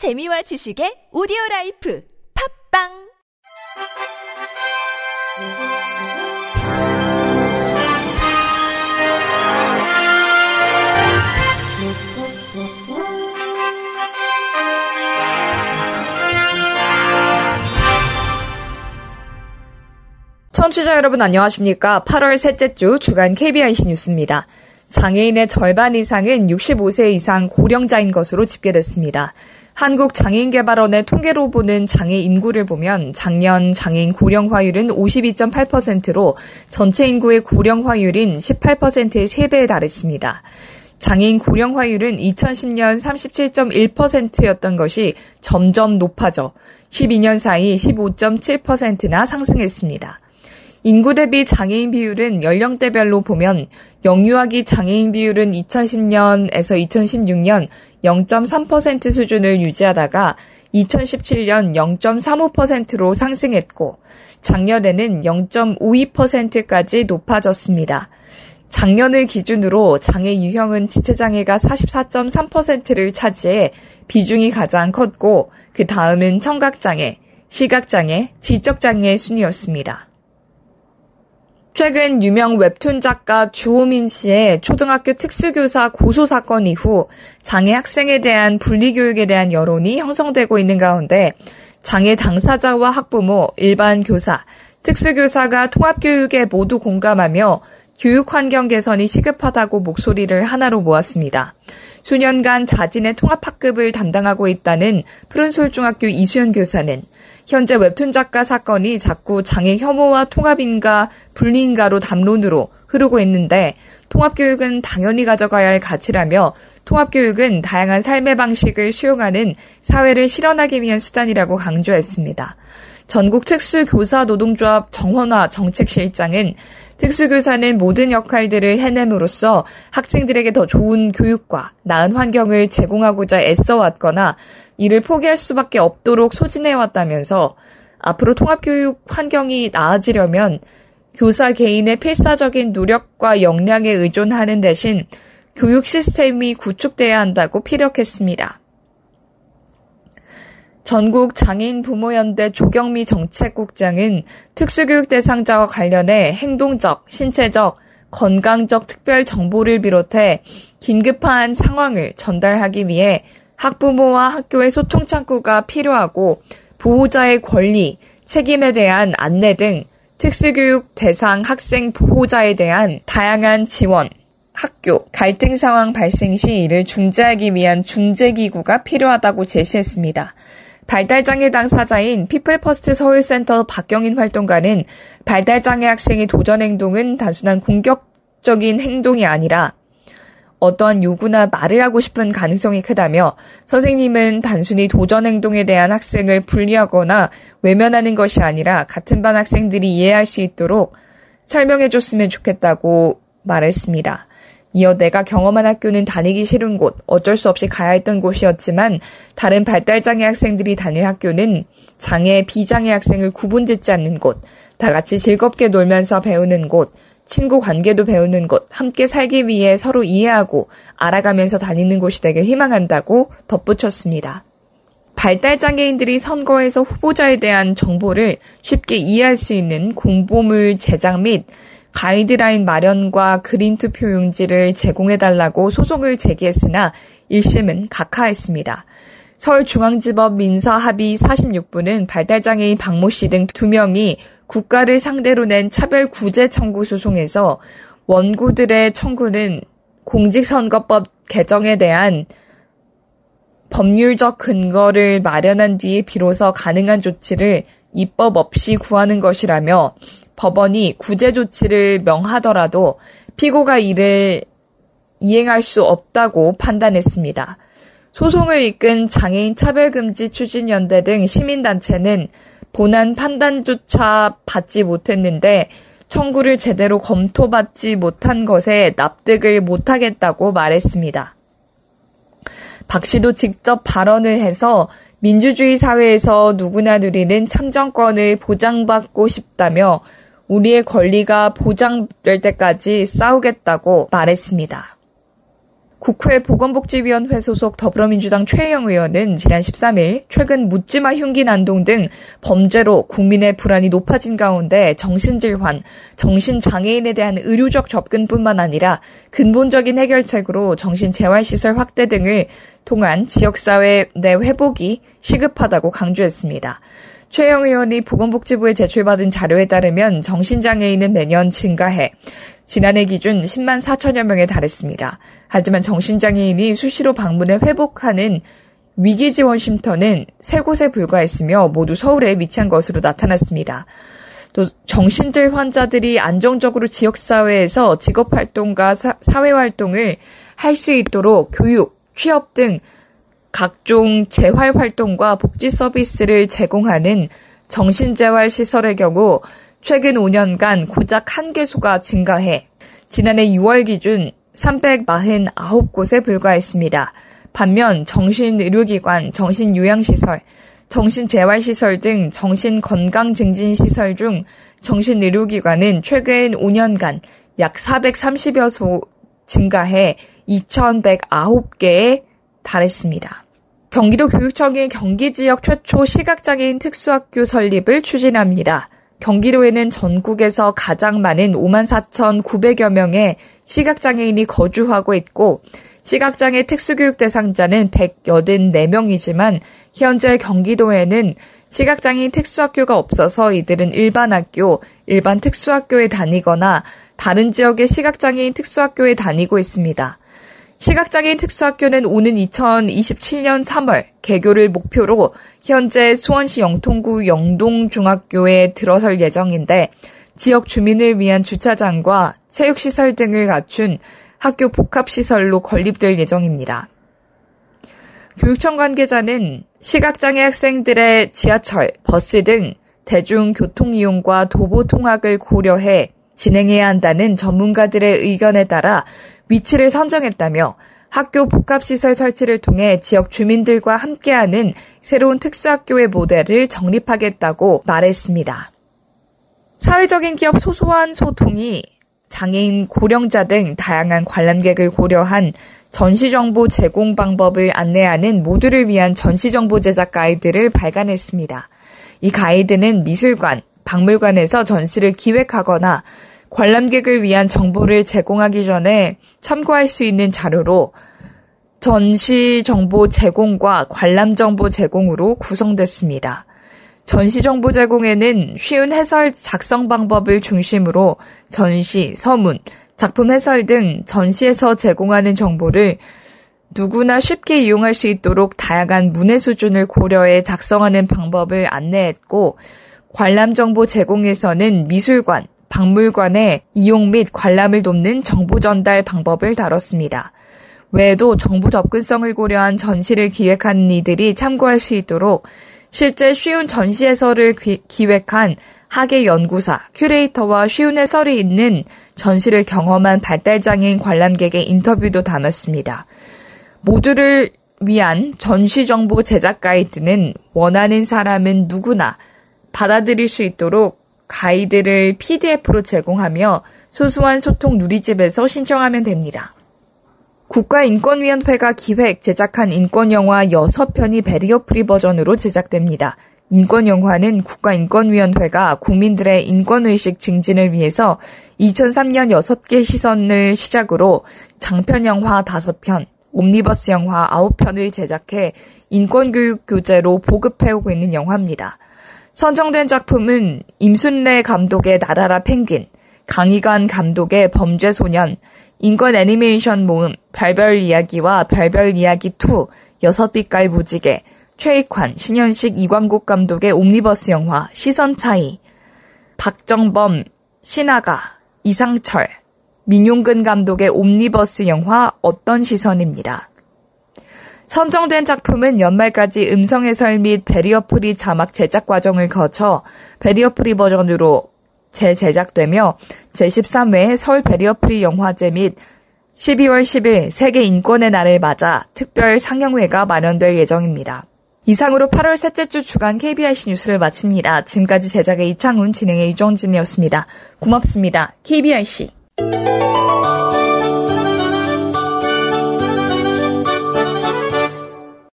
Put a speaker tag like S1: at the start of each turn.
S1: 재미와 지식의 오디오 life 팟빵
S2: 청취자 여러분 안녕하십니까? 8월 셋째 주 주간 KBIC 뉴스입니다. 장애인의 절반 이상은 65세 이상 고령자인 것으로 집계됐습니다. 한국장애인개발원의 통계로 보는 장애 인구를 보면 작년 장애인 고령화율은 52.8%로 전체 인구의 고령화율인 18%의 3배에 달했습니다. 장애인 고령화율은 2010년 37.1%였던 것이 점점 높아져 12년 사이 15.7%나 상승했습니다. 인구 대비 장애인 비율은 연령대별로 보면 영유아기 장애인 비율은 2010년에서 2016년 0.3% 수준을 유지하다가 2017년 0.35%로 상승했고 작년에는 0.52%까지 높아졌습니다. 작년을 기준으로 장애 유형은 지체장애가 44.3%를 차지해 비중이 가장 컸고 그 다음은 청각장애, 시각장애, 지적장애의 순이었습니다. 최근 유명 웹툰 작가 주호민 씨의 초등학교 특수교사 고소 사건 이후 장애 학생에 대한 분리교육에 대한 여론이 형성되고 있는 가운데 장애 당사자와 학부모, 일반 교사, 특수교사가 통합교육에 모두 공감하며 교육 환경 개선이 시급하다고 목소리를 하나로 모았습니다. 수년간 자진의 통합학급을 담당하고 있다는 푸른솔 중학교 이수연 교사는 현재 웹툰 작가 사건이 자꾸 장애 혐오와 통합인가 분리인가로 담론으로 흐르고 있는데 통합교육은 당연히 가져가야 할 가치라며 통합교육은 다양한 삶의 방식을 수용하는 사회를 실현하기 위한 수단이라고 강조했습니다. 전국 특수교사노동조합 정원화 정책실장은 특수교사는 모든 역할들을 해냄으로써 학생들에게 더 좋은 교육과 나은 환경을 제공하고자 애써왔거나 이를 포기할 수밖에 없도록 소진해왔다면서 앞으로 통합교육 환경이 나아지려면 교사 개인의 필사적인 노력과 역량에 의존하는 대신 교육 시스템이 구축돼야 한다고 피력했습니다. 전국 장애인 부모연대 조경미 정책국장은 특수교육 대상자와 관련해 행동적, 신체적, 건강적 특별 정보를 비롯해 긴급한 상황을 전달하기 위해 학부모와 학교의 소통 창구가 필요하고 보호자의 권리, 책임에 대한 안내 등 특수교육 대상 학생 보호자에 대한 다양한 지원, 학교, 갈등 상황 발생 시 이를 중재하기 위한 중재기구가 필요하다고 제시했습니다. 발달장애 당사자인 피플퍼스트 서울센터 박경인 활동가는 발달장애 학생의 도전 행동은 단순한 공격적인 행동이 아니라 어떠한 요구나 말을 하고 싶은 가능성이 크다며 선생님은 단순히 도전 행동에 대한 학생을 분리하거나 외면하는 것이 아니라 같은 반 학생들이 이해할 수 있도록 설명해 줬으면 좋겠다고 말했습니다. 이어 내가 경험한 학교는 다니기 싫은 곳, 어쩔 수 없이 가야 했던 곳이었지만 다른 발달장애 학생들이 다닐 학교는 장애, 비장애 학생을 구분짓지 않는 곳, 다 같이 즐겁게 놀면서 배우는 곳, 친구 관계도 배우는 곳, 함께 살기 위해 서로 이해하고 알아가면서 다니는 곳이 되길 희망한다고 덧붙였습니다. 발달장애인들이 선거에서 후보자에 대한 정보를 쉽게 이해할 수 있는 공보물 제작 및 가이드라인 마련과 그림 투표 용지를 제공해달라고 소송을 제기했으나 1심은 각하했습니다. 서울중앙지법 민사합의 46부는 발달장애인 박모 씨 등 두 명이 국가를 상대로 낸 차별 구제 청구 소송에서 원고들의 청구는 공직선거법 개정에 대한 법률적 근거를 마련한 뒤에 비로소 가능한 조치를 입법 없이 구하는 것이라며 법원이 구제 조치를 명하더라도 피고가 이를 이행할 수 없다고 판단했습니다. 소송을 이끈 장애인 차별금지 추진연대 등 시민단체는 본안 판단조차 받지 못했는데 청구를 제대로 검토받지 못한 것에 납득을 못하겠다고 말했습니다. 박 씨도 직접 발언을 해서 민주주의 사회에서 누구나 누리는 참정권을 보장받고 싶다며 우리의 권리가 보장될 때까지 싸우겠다고 말했습니다. 국회 보건복지위원회 소속 더불어민주당 최혜영 의원은 지난 13일 최근 묻지마 흉기 난동 등 범죄로 국민의 불안이 높아진 가운데 정신질환, 정신장애인에 대한 의료적 접근뿐만 아니라 근본적인 해결책으로 정신재활시설 확대 등을 통한 지역사회 내 회복이 시급하다고 강조했습니다. 최영 의원이 보건복지부에 제출받은 자료에 따르면 정신장애인은 매년 증가해 지난해 기준 10만 4천여 명에 달했습니다. 하지만 정신장애인이 수시로 방문해 회복하는 위기지원 쉼터는 세 곳에 불과했으며 모두 서울에 위치한 것으로 나타났습니다. 또 정신질 환자들이 안정적으로 지역사회에서 직업활동과 사회활동을 할 수 있도록 교육, 취업 등 각종 재활 활동과 복지 서비스를 제공하는 정신재활 시설의 경우 최근 5년간 고작 1개소가 증가해 지난해 6월 기준 349곳에 불과했습니다. 반면 정신의료기관, 정신요양시설, 정신재활시설 등 정신건강증진시설 중 정신의료기관은 최근 5년간 약 430여 소 증가해 2,109개에 달했습니다. 경기도 교육청이 경기 지역 최초 시각장애인 특수학교 설립을 추진합니다. 경기도에는 전국에서 가장 많은 5만 4,900여 명의 시각장애인이 거주하고 있고 시각장애 특수교육 대상자는 184명이지만 현재 경기도에는 시각장애인 특수학교가 없어서 이들은 일반 학교, 일반 특수학교에 다니거나 다른 지역의 시각장애인 특수학교에 다니고 있습니다. 시각장애인 특수학교는 오는 2027년 3월 개교를 목표로 현재 수원시 영통구 영동중학교에 들어설 예정인데 지역 주민을 위한 주차장과 체육시설 등을 갖춘 학교 복합시설로 건립될 예정입니다. 교육청 관계자는 시각장애 학생들의 지하철, 버스 등 대중교통 이용과 도보 통학을 고려해 진행해야 한다는 전문가들의 의견에 따라 위치를 선정했다며 학교 복합시설 설치를 통해 지역 주민들과 함께하는 새로운 특수학교의 모델을 정립하겠다고 말했습니다. 사회적인 기업 소소한 소통이 장애인, 고령자 등 다양한 관람객을 고려한 전시정보 제공 방법을 안내하는 모두를 위한 전시정보 제작 가이드를 발간했습니다. 이 가이드는 미술관, 박물관에서 전시를 기획하거나 관람객을 위한 정보를 제공하기 전에 참고할 수 있는 자료로 전시 정보 제공과 관람 정보 제공으로 구성됐습니다. 전시 정보 제공에는 쉬운 해설 작성 방법을 중심으로 전시, 서문, 작품 해설 등 전시에서 제공하는 정보를 누구나 쉽게 이용할 수 있도록 다양한 문해 수준을 고려해 작성하는 방법을 안내했고, 관람 정보 제공에서는 미술관, 박물관의 이용 및 관람을 돕는 정보 전달 방법을 다뤘습니다. 외에도 정보 접근성을 고려한 전시를 기획한 이들이 참고할 수 있도록 실제 쉬운 전시 해설을 기, 기획한 학예 연구사, 큐레이터와 쉬운 해설이 있는 전시를 경험한 발달장애인 관람객의 인터뷰도 담았습니다. 모두를 위한 전시 정보 제작 가이드는 원하는 사람은 누구나 받아들일 수 있도록 가이드를 PDF로 제공하며 소소한 소통 누리집에서 신청하면 됩니다. 국가인권위원회가 기획, 제작한 인권영화 6편이 베리어 프리 버전으로 제작됩니다. 인권영화는 국가인권위원회가 국민들의 인권의식 증진을 위해서 2003년 6개 시선을 시작으로 장편영화 5편, 옴니버스 영화 9편을 제작해 인권교육 교재로 보급해오고 있는 영화입니다. 선정된 작품은 임순례 감독의 나라라 펭귄, 강희관 감독의 범죄소년, 인권 애니메이션 모음, 별별 이야기와 별별 이야기 2, 여섯 빛깔 무지개, 최익환, 신연식, 이광국 감독의 옴니버스 영화 시선 사이, 박정범, 신아가, 이상철, 민용근 감독의 옴니버스 영화 어떤 시선입니다. 선정된 작품은 연말까지 음성 해설 및 베리어프리 자막 제작 과정을 거쳐 베리어프리 버전으로 재제작되며 제13회 서울 배리어프리 영화제 및 12월 10일 세계 인권의 날을 맞아 특별 상영회가 마련될 예정입니다. 이상으로 8월 셋째 주 주간 KBIC 뉴스를 마칩니다. 지금까지 제작의 이창훈, 진행의 이정진이었습니다. 고맙습니다. KBIC.